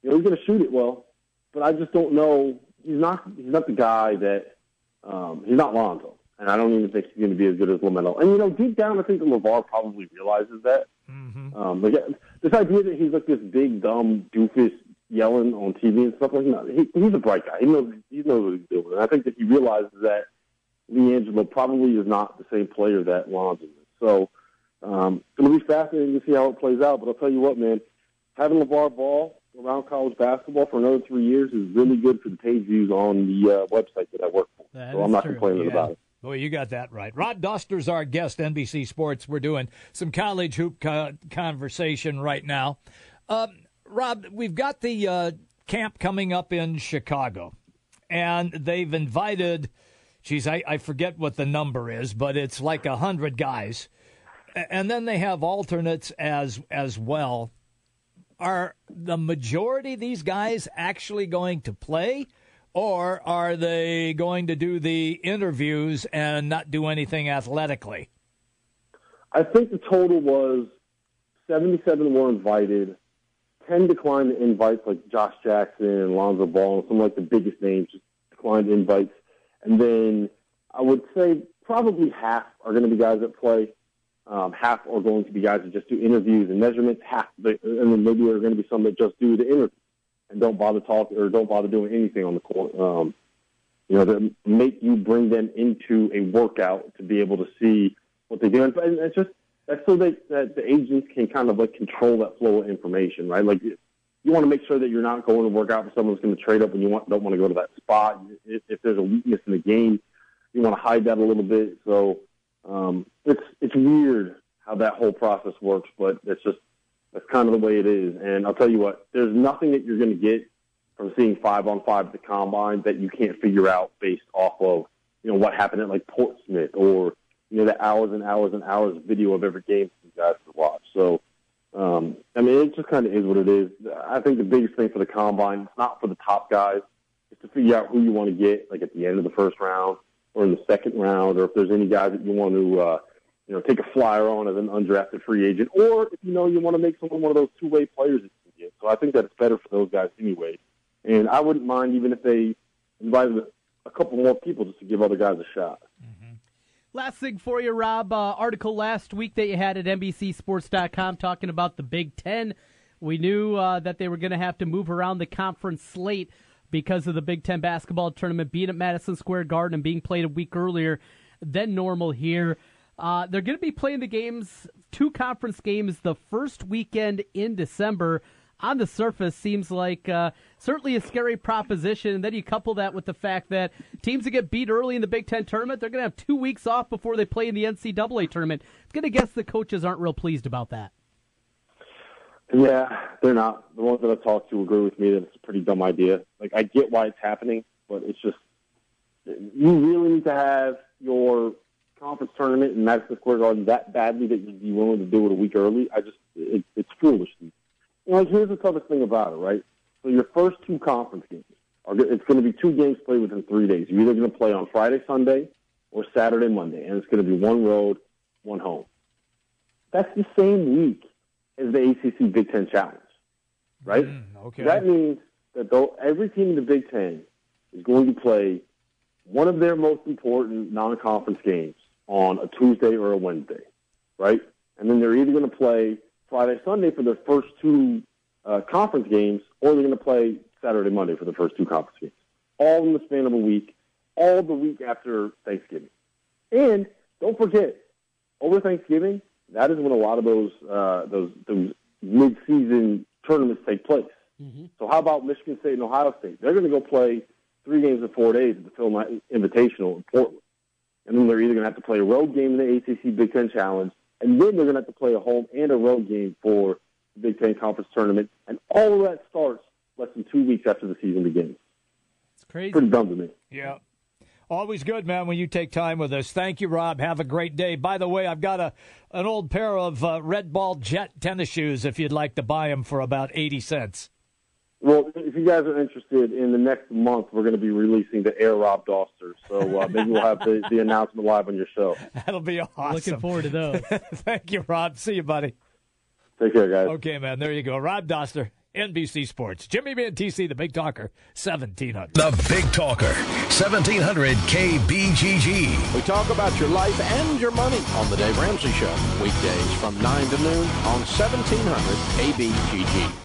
Speaker 9: you know, he's gonna shoot it well. But I just don't know. He's not he's not the guy that um, he's not Lonzo, and I don't even think he's gonna be as good as LaMelo. And you know, deep down, I think that LaVar probably realizes that. Um, like this idea that he's like this big dumb doofus yelling on TV and stuff like that. He, he's a bright guy. He knows he knows what he's doing. And I think that he realizes that LiAngelo probably is not the same player that Lonzo is. So um, going to be fascinating to see how it plays out. But I'll tell you what, man, having LaVar Ball around college basketball for another three years is really good for the page views on the uh, website that I work for.
Speaker 2: That
Speaker 9: so I'm not
Speaker 2: true.
Speaker 9: complaining
Speaker 2: Yeah.
Speaker 9: about it.
Speaker 2: Boy, you got that right. Rob Dauster's our guest, NBC Sports. We're doing some college hoop co- conversation right now. Um, Rob, we've got the uh, camp coming up in Chicago, and they've invited, geez, I, I forget what the number is, but it's like a hundred guys, and then they have alternates as as well. Are the majority of these guys actually going to play? Or are they going to do the interviews and not do anything athletically?
Speaker 9: I think the total was 77 were invited, 10 declined the invites, like Josh Jackson and Lonzo Ball, and some like the biggest names just declined invites. And then I would say probably half are going to be guys that play. Um, half are going to be guys that just do interviews and measurements. Half, and then maybe there are going to be some that just do the interview and don't bother talking or don't bother doing anything on the court. Um, you know, to make you bring them into a workout to be able to see what they do. And and it's just, that's so that, that the agents can kind of like control that flow of information, right? Like you want to make sure that you're not going to work out for someone who's going to trade up and you want, don't want to go to that spot. If, if there's a weakness in the game, you want to hide that a little bit. So um, it's it's weird how that whole process works, but it's just that's kind of the way it is. And I'll tell you what, there's nothing that you're going to get from seeing five on five at the combine that you can't figure out based off of you know what happened at like Portsmouth or you know the hours and hours and hours of video of every game for you guys to watch. So um, I mean, it just kind of is what it is. I think the biggest thing for the combine, it's not for the top guys, is to figure out who you want to get, like at the end of the first round or in the second round, or if there's any guys that you want to, uh, you know, take a flyer on as an undrafted free agent, or if you know you want to make someone one of those two-way players that you can get. So I think that's better for those guys anyway. And I wouldn't mind even if they invited a couple more people just to give other guys a shot.
Speaker 4: Last thing for you, Rob. Uh, article last week that you had at NBCSports.com talking about the Big Ten. We knew uh, that they were going to have to move around the conference slate because of the Big Ten basketball tournament being at Madison Square Garden and being played a week earlier than normal here. Uh, they're going to be playing the games, two conference games, the first weekend in December on the surface seems like uh, certainly a scary proposition. And then you couple that with the fact that teams that get beat early in the Big Ten tournament, they're going to have two weeks off before they play in the NCAA tournament. I'm going to guess the coaches aren't real pleased about that.
Speaker 9: Yeah, they're not. The ones that I talked to agree with me that it's a pretty dumb idea. Like, I get why it's happening, but it's just, you really need to have your conference tournament in Madison Square Garden that badly that you'd be willing to do it a week early. I just, it, it's foolish like here's the toughest thing about it, right? So your first two conference games are it's going to be two games played within three days. You're either going to play on Friday, Sunday, or Saturday, Monday, and it's going to be one road, one home. That's the same week as the ACC Big Ten Challenge, right?
Speaker 2: Mm, okay.
Speaker 9: That means that though every team in the Big Ten is going to play one of their most important non-conference games on a Tuesday or a Wednesday, right? And then they're either going to play Friday, Sunday for their first two uh, conference games, or they're going to play Saturday, Monday for the first two conference games. All in the span of a week, all the week after Thanksgiving. And don't forget, over Thanksgiving, that is when a lot of those uh, those, those mid-season tournaments take place. Mm-hmm. So how about Michigan State and Ohio State? They're going to go play three games in four days at the Phil Knight Invitational in Portland. And then they're either going to have to play a road game in the ACC Big Ten Challenge and then they're going to have to play a home and a road game for the Big Ten Conference Tournament. And all of that starts less than two weeks after the season begins.
Speaker 4: It's crazy.
Speaker 9: Pretty dumb to me.
Speaker 2: Yeah. Always good, man, when you take time with us. Thank you, Rob. Have a great day. By the way, I've got a an old pair of uh, Red Ball Jet tennis shoes if you'd like to buy them for about 80 cents.
Speaker 9: Well, if you guys are interested, in the next month we're going to be releasing the Air Rob Dauster. So uh, maybe we'll have the, the announcement live on your show.
Speaker 2: That'll be awesome.
Speaker 4: Looking forward to those.
Speaker 2: Thank you, Rob. See you, buddy.
Speaker 9: Take care, guys.
Speaker 2: Okay, man. There you go. Rob Dauster, NBC Sports. Jimmy B and TC, the Big Talker, 1700.
Speaker 1: The Big Talker, 1700 KBGG.
Speaker 10: We talk about your life and your money on The Dave Ramsey Show. Weekdays from 9 to noon on 1700 KBGG.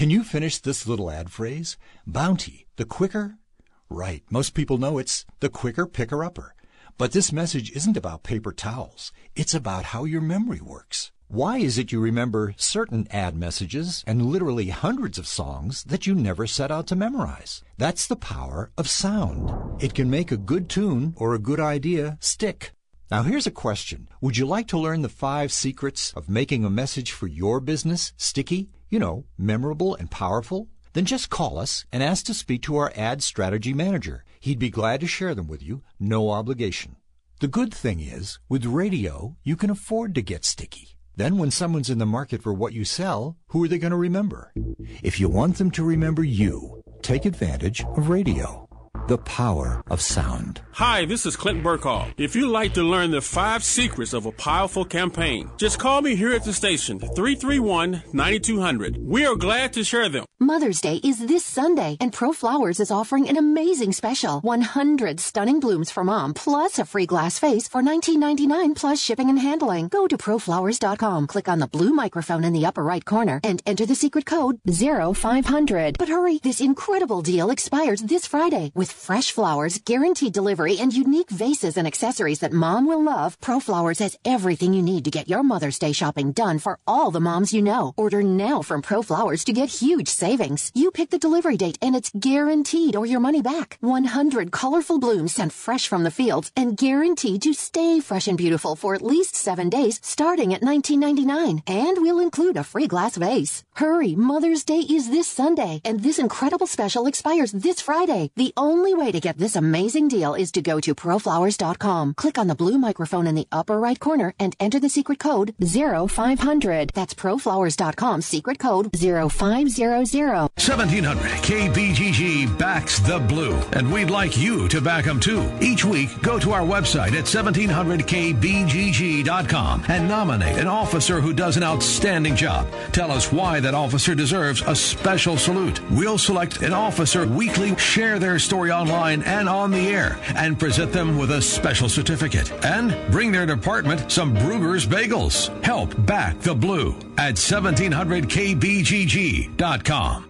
Speaker 11: Can you finish this little ad phrase? Bounty, the quicker? Right, most people know it's the quicker picker upper. But this message isn't about paper towels. It's about how your memory works. Why is it you remember certain ad messages and literally hundreds of songs that you never set out to memorize? That's the power of sound. It can make a good tune or a good idea stick. Now here's a question. Would you like to learn the five secrets of making a message for your business sticky? You know, memorable and powerful? Then just call us and ask to speak to our ad strategy manager. He'd be glad to share them with you, no obligation. The good thing is, with radio, you can afford to get sticky. Then when someone's in the market for what you sell, who are they going to remember? If you want them to remember you, take advantage of radio. The power of sound.
Speaker 12: Hi, this is Clint Burkall. If you'd like to learn the five secrets of a powerful campaign, just call me here at the station, 331 9200. We are glad to share them.
Speaker 13: Mother's Day is this Sunday, and Pro Flowers is offering an amazing special 100 stunning blooms for mom, plus a free glass vase for $19.99 plus shipping and handling. Go to proflowers.com, click on the blue microphone in the upper right corner, and enter the secret code 0500. But hurry, this incredible deal expires this Friday. With fresh flowers, guaranteed delivery, and unique vases and accessories that mom will love, Pro Flowers has everything you need to get your Mother's Day shopping done for all the moms you know. Order now from Pro Flowers to get huge savings. You pick the delivery date and it's guaranteed or your money back. 100 colorful blooms sent fresh from the fields and guaranteed to stay fresh and beautiful for at least seven days starting at $19.99. And we'll include a free glass vase. Hurry, Mother's Day is this Sunday and this incredible special expires this Friday. The only way to get this amazing deal is to go to proflowers.com. Click on the blue microphone in the upper right corner and enter the secret code 0500. That's proflowers.com secret code 0500.
Speaker 1: 1700 KBGG backs the blue, and we'd like you to back them too. Each week, go to our website at 1700kbgg.com and nominate an officer who does an outstanding job. Tell us why that officer deserves a special salute. We'll select an officer weekly, share their story online and on the air, and present them with a special certificate. And bring their department some Bruegger's Bagels. Help back the blue at 1700kbgg.com.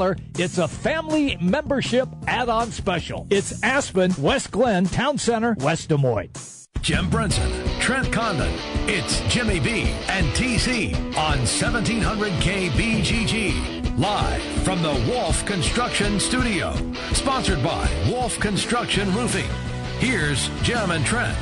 Speaker 2: it's a family membership add on special. It's Aspen, West Glen, Town Center, West Des Moines.
Speaker 1: Jim Brenson, Trent Condon. It's Jimmy B and TC on 1700 KBGG. Live from the Wolf Construction Studio. Sponsored by Wolf Construction Roofing. Here's Jim and Trent.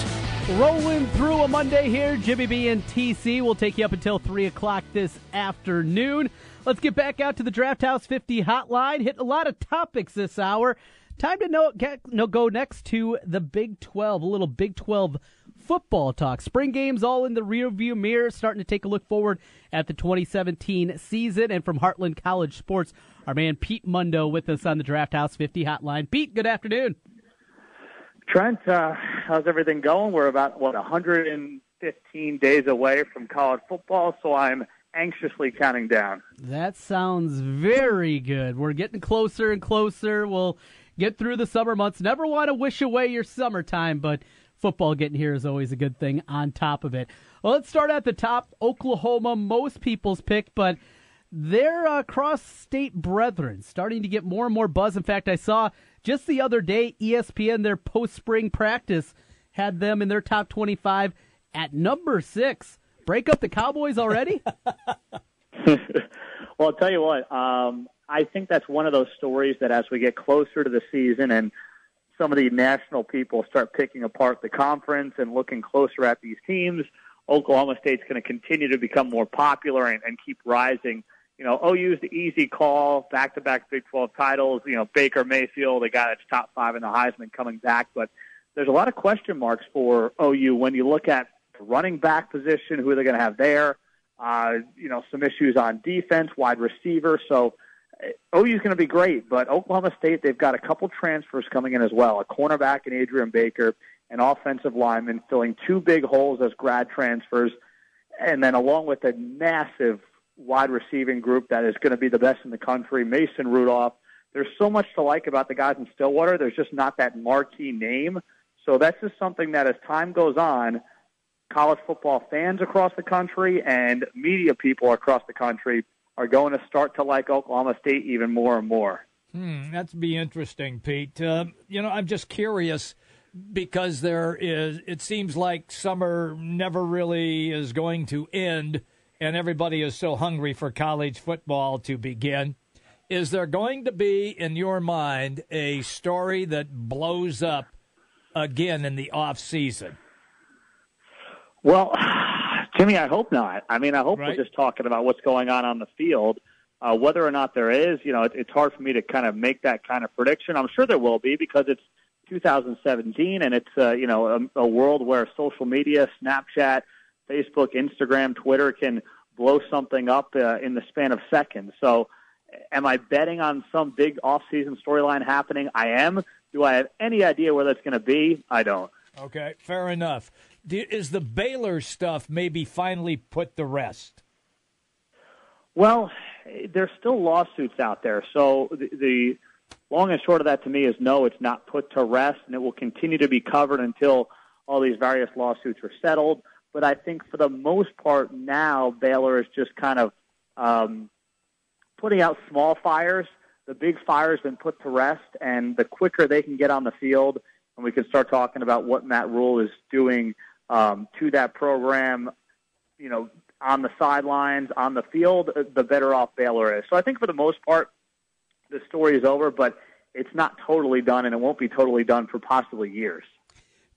Speaker 4: Rolling through a Monday here, Jimmy B and TC will take you up until 3 o'clock this afternoon. Let's get back out to the Draft House 50 hotline. Hit a lot of topics this hour. Time to know, get, no, go next to the Big 12, a little Big 12 football talk. Spring games all in the rearview mirror, starting to take a look forward at the 2017 season. And from Heartland College Sports, our man Pete Mundo with us on the Draft House 50 hotline. Pete, good afternoon.
Speaker 14: Trent, uh, how's everything going? We're about, what, 115 days away from college football, so I'm anxiously counting down.
Speaker 4: That sounds very good. We're getting closer and closer. We'll get through the summer months. Never want to wish away your summertime, but football getting here is always a good thing on top of it. Well, let's start at the top. Oklahoma, most people's pick, but their uh, cross state brethren starting to get more and more buzz. In fact, I saw just the other day ESPN, their post spring practice, had them in their top 25 at number six break up the Cowboys already?
Speaker 14: well, I'll tell you what. Um, I think that's one of those stories that as we get closer to the season and some of the national people start picking apart the conference and looking closer at these teams, Oklahoma State's going to continue to become more popular and, and keep rising. You know, OU's the easy call, back-to-back Big 12 titles. You know, Baker Mayfield, the guy that's top five in the Heisman, coming back. But there's a lot of question marks for OU when you look at running back position, who are they going to have there? Uh, you know, some issues on defense, wide receiver. So OU's going to be great, but Oklahoma State, they've got a couple transfers coming in as well a cornerback in Adrian Baker, an offensive lineman filling two big holes as grad transfers, and then along with a massive wide receiving group that is going to be the best in the country, Mason Rudolph. There's so much to like about the guys in Stillwater. There's just not that marquee name. So that's just something that as time goes on, college football fans across the country and media people across the country are going to start to like Oklahoma State even more and more.
Speaker 2: Hmm, that's be interesting, Pete. Uh, you know, I'm just curious because there is. It seems like summer never really is going to end, and everybody is so hungry for college football to begin. Is there going to be, in your mind, a story that blows up again in the off season?
Speaker 14: Well, Jimmy, I hope not. I mean, I hope
Speaker 2: Right.
Speaker 14: we're just talking about what's going on on the field. Uh, whether or not there is, you know, it, it's hard for me to kind of make that kind of prediction. I'm sure there will be because it's 2017 and it's, uh, you know, a, a world where social media, Snapchat, Facebook, Instagram, Twitter can blow something up uh, in the span of seconds. So, am I betting on some big off-season storyline happening? I am. Do I have any idea where that's going to be? I don't.
Speaker 2: Okay, fair enough. Is the Baylor stuff maybe finally put to rest?
Speaker 14: Well, there's still lawsuits out there. So the, the long and short of that to me is no, it's not put to rest, and it will continue to be covered until all these various lawsuits are settled. But I think for the most part now, Baylor is just kind of um, putting out small fires. The big fire's been put to rest, and the quicker they can get on the field, and we can start talking about what Matt Rhule is doing um, to that program, you know, on the sidelines, on the field, uh, the better off Baylor is. So I think for the most part, the story is over, but it's not totally done, and it won't be totally done for possibly years.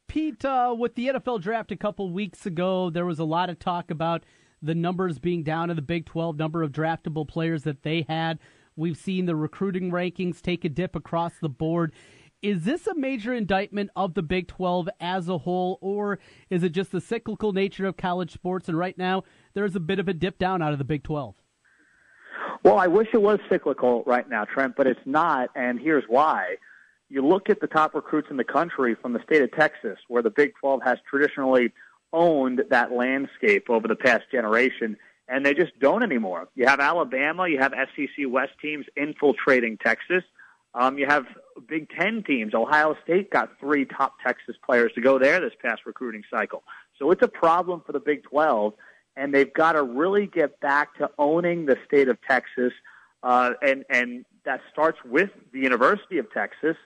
Speaker 4: Pete, uh, with the NFL draft a couple weeks ago, there was a lot of talk about the numbers being down in the Big 12, number of draftable players that they had. We've seen the recruiting rankings take a dip across the board. Is this a major indictment of the Big 12 as a whole, or is it just the cyclical nature of college sports? And right now, there's a bit of a dip down out of the Big 12.
Speaker 14: Well, I wish it was cyclical right now, Trent, but it's not, and here's why. You look at the top recruits in the country from the state of Texas, where the Big 12 has traditionally owned that landscape over the past generation, and they just don't anymore. You have Alabama, you have SEC West teams infiltrating Texas. Um, you have Big Ten teams. Ohio State got three top Texas players to go there this past recruiting cycle. So it's a problem for the Big 12, and they've got to really get back to owning the state of Texas, uh, and and that starts with the University of Texas,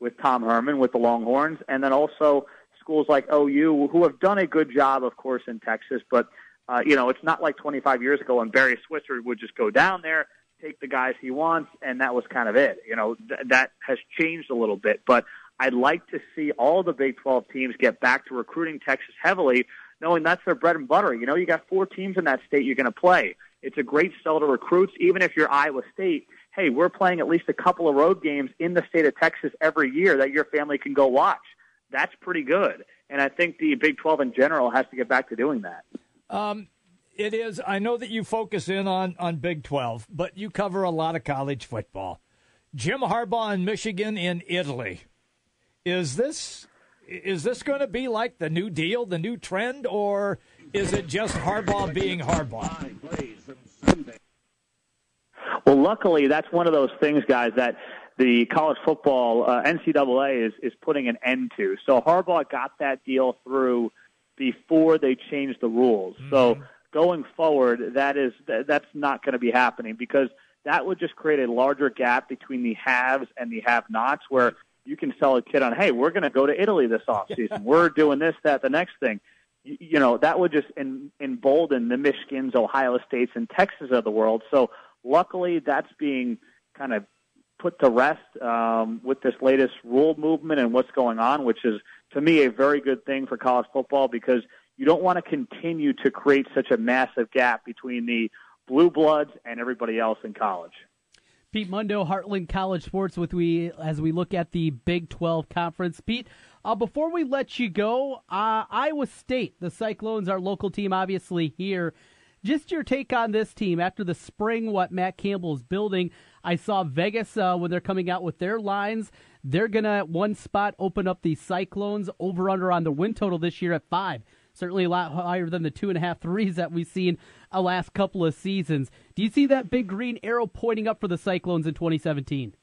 Speaker 14: with Tom Herman, with the Longhorns, and then also schools like OU, who have done a good job, of course, in Texas. But uh, you know, it's not like 25 years ago when Barry Switzer would just go down there, take the guys he wants, and that was kind of it. You know, th- that has changed a little bit. But I'd like to see all the Big 12 teams get back to recruiting Texas heavily, knowing that's their bread and butter. You know, you got four teams in that state you're going to play. It's a great sell to recruits, even if you're Iowa State. Hey, we're playing at least a couple of road games in the state of Texas every year that your family can go watch. That's pretty good. And I think the Big 12 in general has to get back to doing that.
Speaker 2: Um, it is. I know that you focus in on, on Big 12, but you cover a lot of college football. Jim Harbaugh in Michigan in Italy. Is this is this going to be like the new deal, the new trend, or is it just Harbaugh being Harbaugh?
Speaker 14: Well, luckily, that's one of those things, guys, that the college football uh, NCAA is is putting an end to. So Harbaugh got that deal through before they changed the rules. So going forward, that is that, that's not going to be happening because that would just create a larger gap between the haves and the have-nots, where you can sell a kid on, hey, we're going to go to Italy this off season. we're doing this, that, the next thing. You, you know, that would just en- embolden the Michigans, Ohio States, and Texas of the world. So luckily, that's being kind of put to rest um, with this latest rule movement and what's going on, which is to me a very good thing for college football because you don't want to continue to create such a massive gap between the blue bloods and everybody else in college.
Speaker 4: Pete Mundo, Heartland College Sports, with we as we look at the Big 12 Conference. Pete, uh, before we let you go, uh, Iowa State, the Cyclones, our local team, obviously here. Just your take on this team after the spring, what Matt Campbell is building. I saw Vegas uh, when they're coming out with their lines. They're going to, at one spot, open up the Cyclones over under on the win total this year at five. Certainly a lot higher than the two and a half threes that we've seen the last couple of seasons. Do you see that big green arrow pointing up for the Cyclones in 2017?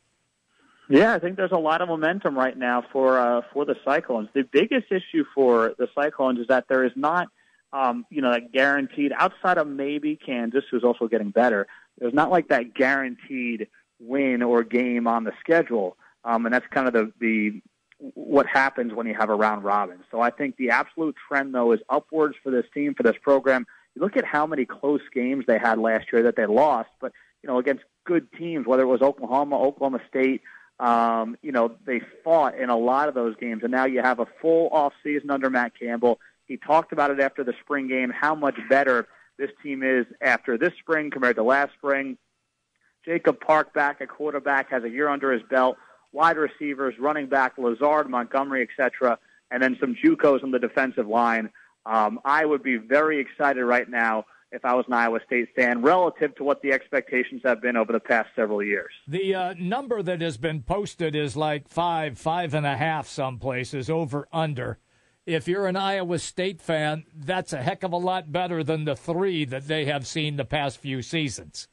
Speaker 14: Yeah, I think there's a lot of momentum right now for uh, for the Cyclones. The biggest issue for the Cyclones is that there is not, um, you know, that guaranteed outside of maybe Kansas, who's also getting better. There's not like that guaranteed win or game on the schedule, um, and that's kind of the the what happens when you have a round robin. So I think the absolute trend though is upwards for this team for this program. You look at how many close games they had last year that they lost, but you know against good teams, whether it was Oklahoma, Oklahoma State. Um, you know, they fought in a lot of those games, and now you have a full off season under Matt Campbell. He talked about it after the spring game, how much better this team is after this spring compared to last spring. Jacob Park back at quarterback has a year under his belt. Wide receivers, running back Lazard, Montgomery, etc., and then some JUCOs on the defensive line. Um, I would be very excited right now if I was an Iowa State fan relative to what the expectations have been over the past several years.
Speaker 2: The uh, number that has been posted is like five, five and a half, some places, over under. If you're an Iowa State fan, that's a heck of a lot better than the three that they have seen the past few seasons.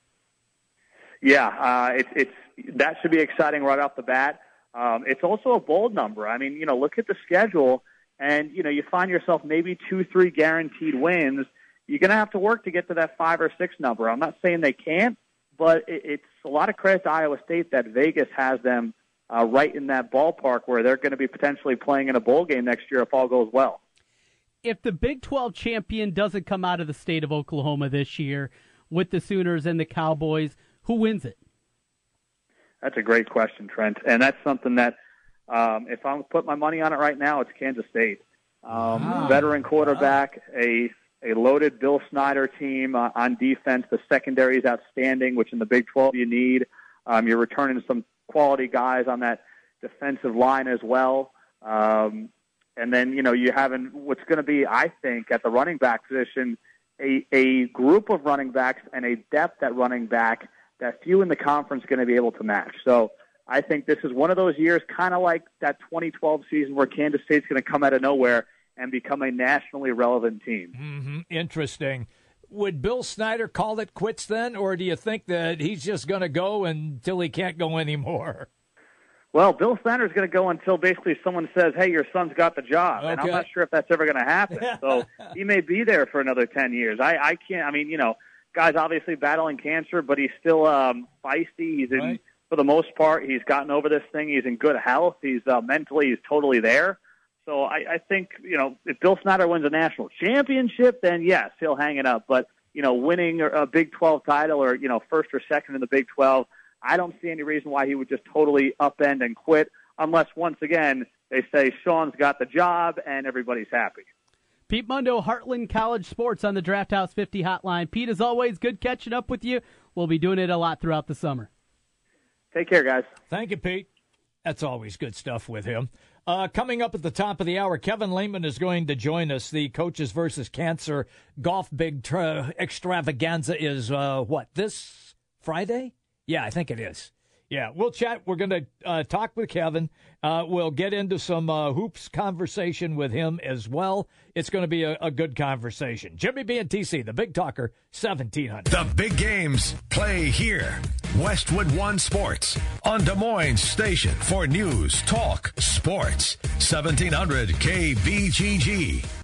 Speaker 14: Yeah, uh, it, it's that should be exciting right off the bat. Um, it's also a bold number. I mean, you know, look at the schedule, and you know, you find yourself maybe two, three guaranteed wins you're going to have to work to get to that five or six number. I'm not saying they can't, but it's a lot of credit to Iowa State that Vegas has them uh, right in that ballpark where they're going to be potentially playing in a bowl game next year if all goes well.
Speaker 4: If the Big 12 champion doesn't come out of the state of Oklahoma this year with the Sooners and the Cowboys, who wins it?
Speaker 14: That's a great question, Trent. And that's something that, um, if I'm put my money on it right now, it's Kansas State. Um, wow. Veteran quarterback, a a loaded Bill Snyder team uh, on defense. The secondary is outstanding, which in the Big 12 you need. Um, you're returning some quality guys on that defensive line as well. Um, and then, you know, you having what's going to be, I think, at the running back position, a, a group of running backs and a depth at running back that few in the conference are going to be able to match. So I think this is one of those years, kind of like that 2012 season where Kansas State's going to come out of nowhere and become a nationally relevant team.
Speaker 2: Mm-hmm. Interesting. Would Bill Snyder call it quits then, or do you think that he's just going to go until he can't go anymore?
Speaker 14: Well, Bill Snyder's going to go until basically someone says, "Hey, your son's got the job," okay. and I'm not sure if that's ever going to happen. so he may be there for another ten years. I, I can't. I mean, you know, guy's obviously battling cancer, but he's still um, feisty. He's in, right. for the most part, he's gotten over this thing. He's in good health. He's uh, mentally, he's totally there. So I, I think you know if Bill Snyder wins a national championship, then yes, he'll hang it up. But you know, winning a Big 12 title or you know first or second in the Big 12, I don't see any reason why he would just totally upend and quit, unless once again they say Sean's got the job and everybody's happy.
Speaker 4: Pete Mundo, Heartland College Sports on the Draft House 50 hotline. Pete, as always, good catching up with you. We'll be doing it a lot throughout the summer.
Speaker 14: Take care, guys.
Speaker 2: Thank you, Pete. That's always good stuff with him. Uh, coming up at the top of the hour, Kevin Lehman is going to join us. The Coaches versus Cancer Golf Big tra- Extravaganza is uh, what this Friday? Yeah, I think it is. Yeah, we'll chat. We're going to uh, talk with Kevin. Uh, we'll get into some uh, hoops conversation with him as well. It's going to be a, a, good conversation. Jimmy B and TC, the Big Talker, 1700.
Speaker 1: The big games play here. Westwood One Sports on Des Moines Station for news, talk, sports. 1700 KBGG.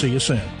Speaker 15: See you soon.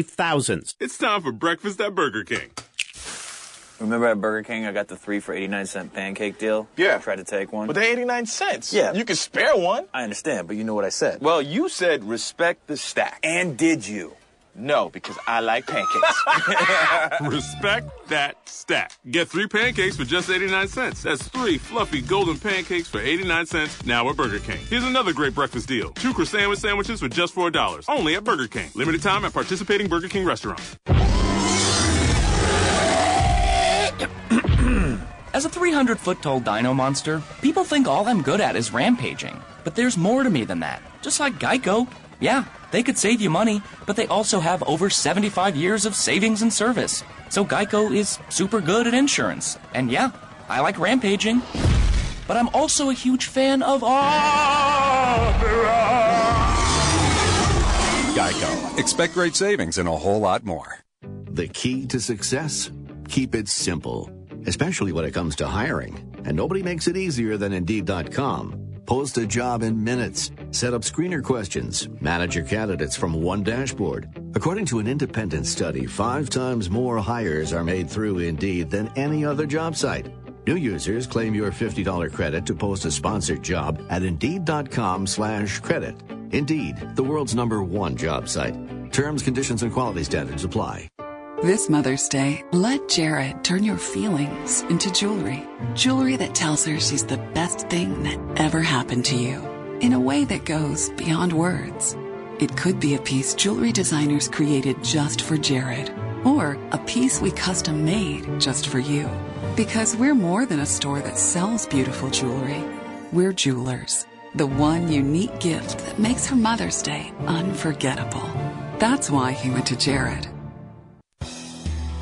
Speaker 5: Save thousands.
Speaker 16: It's time for breakfast at Burger King.
Speaker 17: Remember at Burger King, I got the three for 89 cent pancake deal?
Speaker 16: Yeah.
Speaker 17: I tried to take one.
Speaker 16: But they 89 cents.
Speaker 17: Yeah.
Speaker 16: You can spare one.
Speaker 17: I understand, but you know what I said.
Speaker 16: Well, you said respect the stack.
Speaker 17: And did you?
Speaker 16: No, because I like pancakes. respect that stack. Get three pancakes for just 89 cents. That's three fluffy golden pancakes for 89 cents now at Burger King. Here's another great breakfast deal. Two croissant sandwiches for just $4. Only at Burger King. Limited time at participating Burger King restaurants.
Speaker 18: As a 300 foot tall dino monster, people think all I'm good at is rampaging. But there's more to me than that. Just like Geico. Yeah, they could save you money, but they also have over 75 years of savings and service. So Geico is super good at insurance. And yeah, I like rampaging. But I'm also a huge fan of opera.
Speaker 19: Geico. Expect great savings and a whole lot more.
Speaker 20: The key to success? Keep it simple, especially when it comes to hiring. And nobody makes it easier than Indeed.com. Post a job in minutes. Set up screener questions. Manage your candidates from one dashboard. According to an independent study, five times more hires are made through Indeed than any other job site. New users claim your $50 credit to post a sponsored job at Indeed.com slash credit. Indeed, the world's number one job site. Terms, conditions, and quality standards apply.
Speaker 21: This Mother's Day, let Jared turn your feelings into jewelry. Jewelry that tells her she's the best thing that ever happened to you. In a way that goes beyond words. It could be a piece jewelry designers created just for Jared. Or a piece we custom made just for you. Because we're more than a store that sells beautiful jewelry. We're jewelers. The one unique gift that makes her Mother's Day unforgettable. That's why he went to Jared.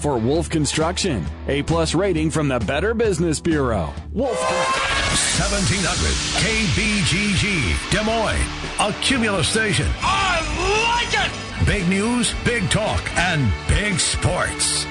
Speaker 22: for Wolf Construction. A plus rating from the Better Business Bureau. Wolf
Speaker 1: 1700 KBGG, Des Moines, a Cumulus station.
Speaker 16: I like it!
Speaker 1: Big news, big talk, and big sports.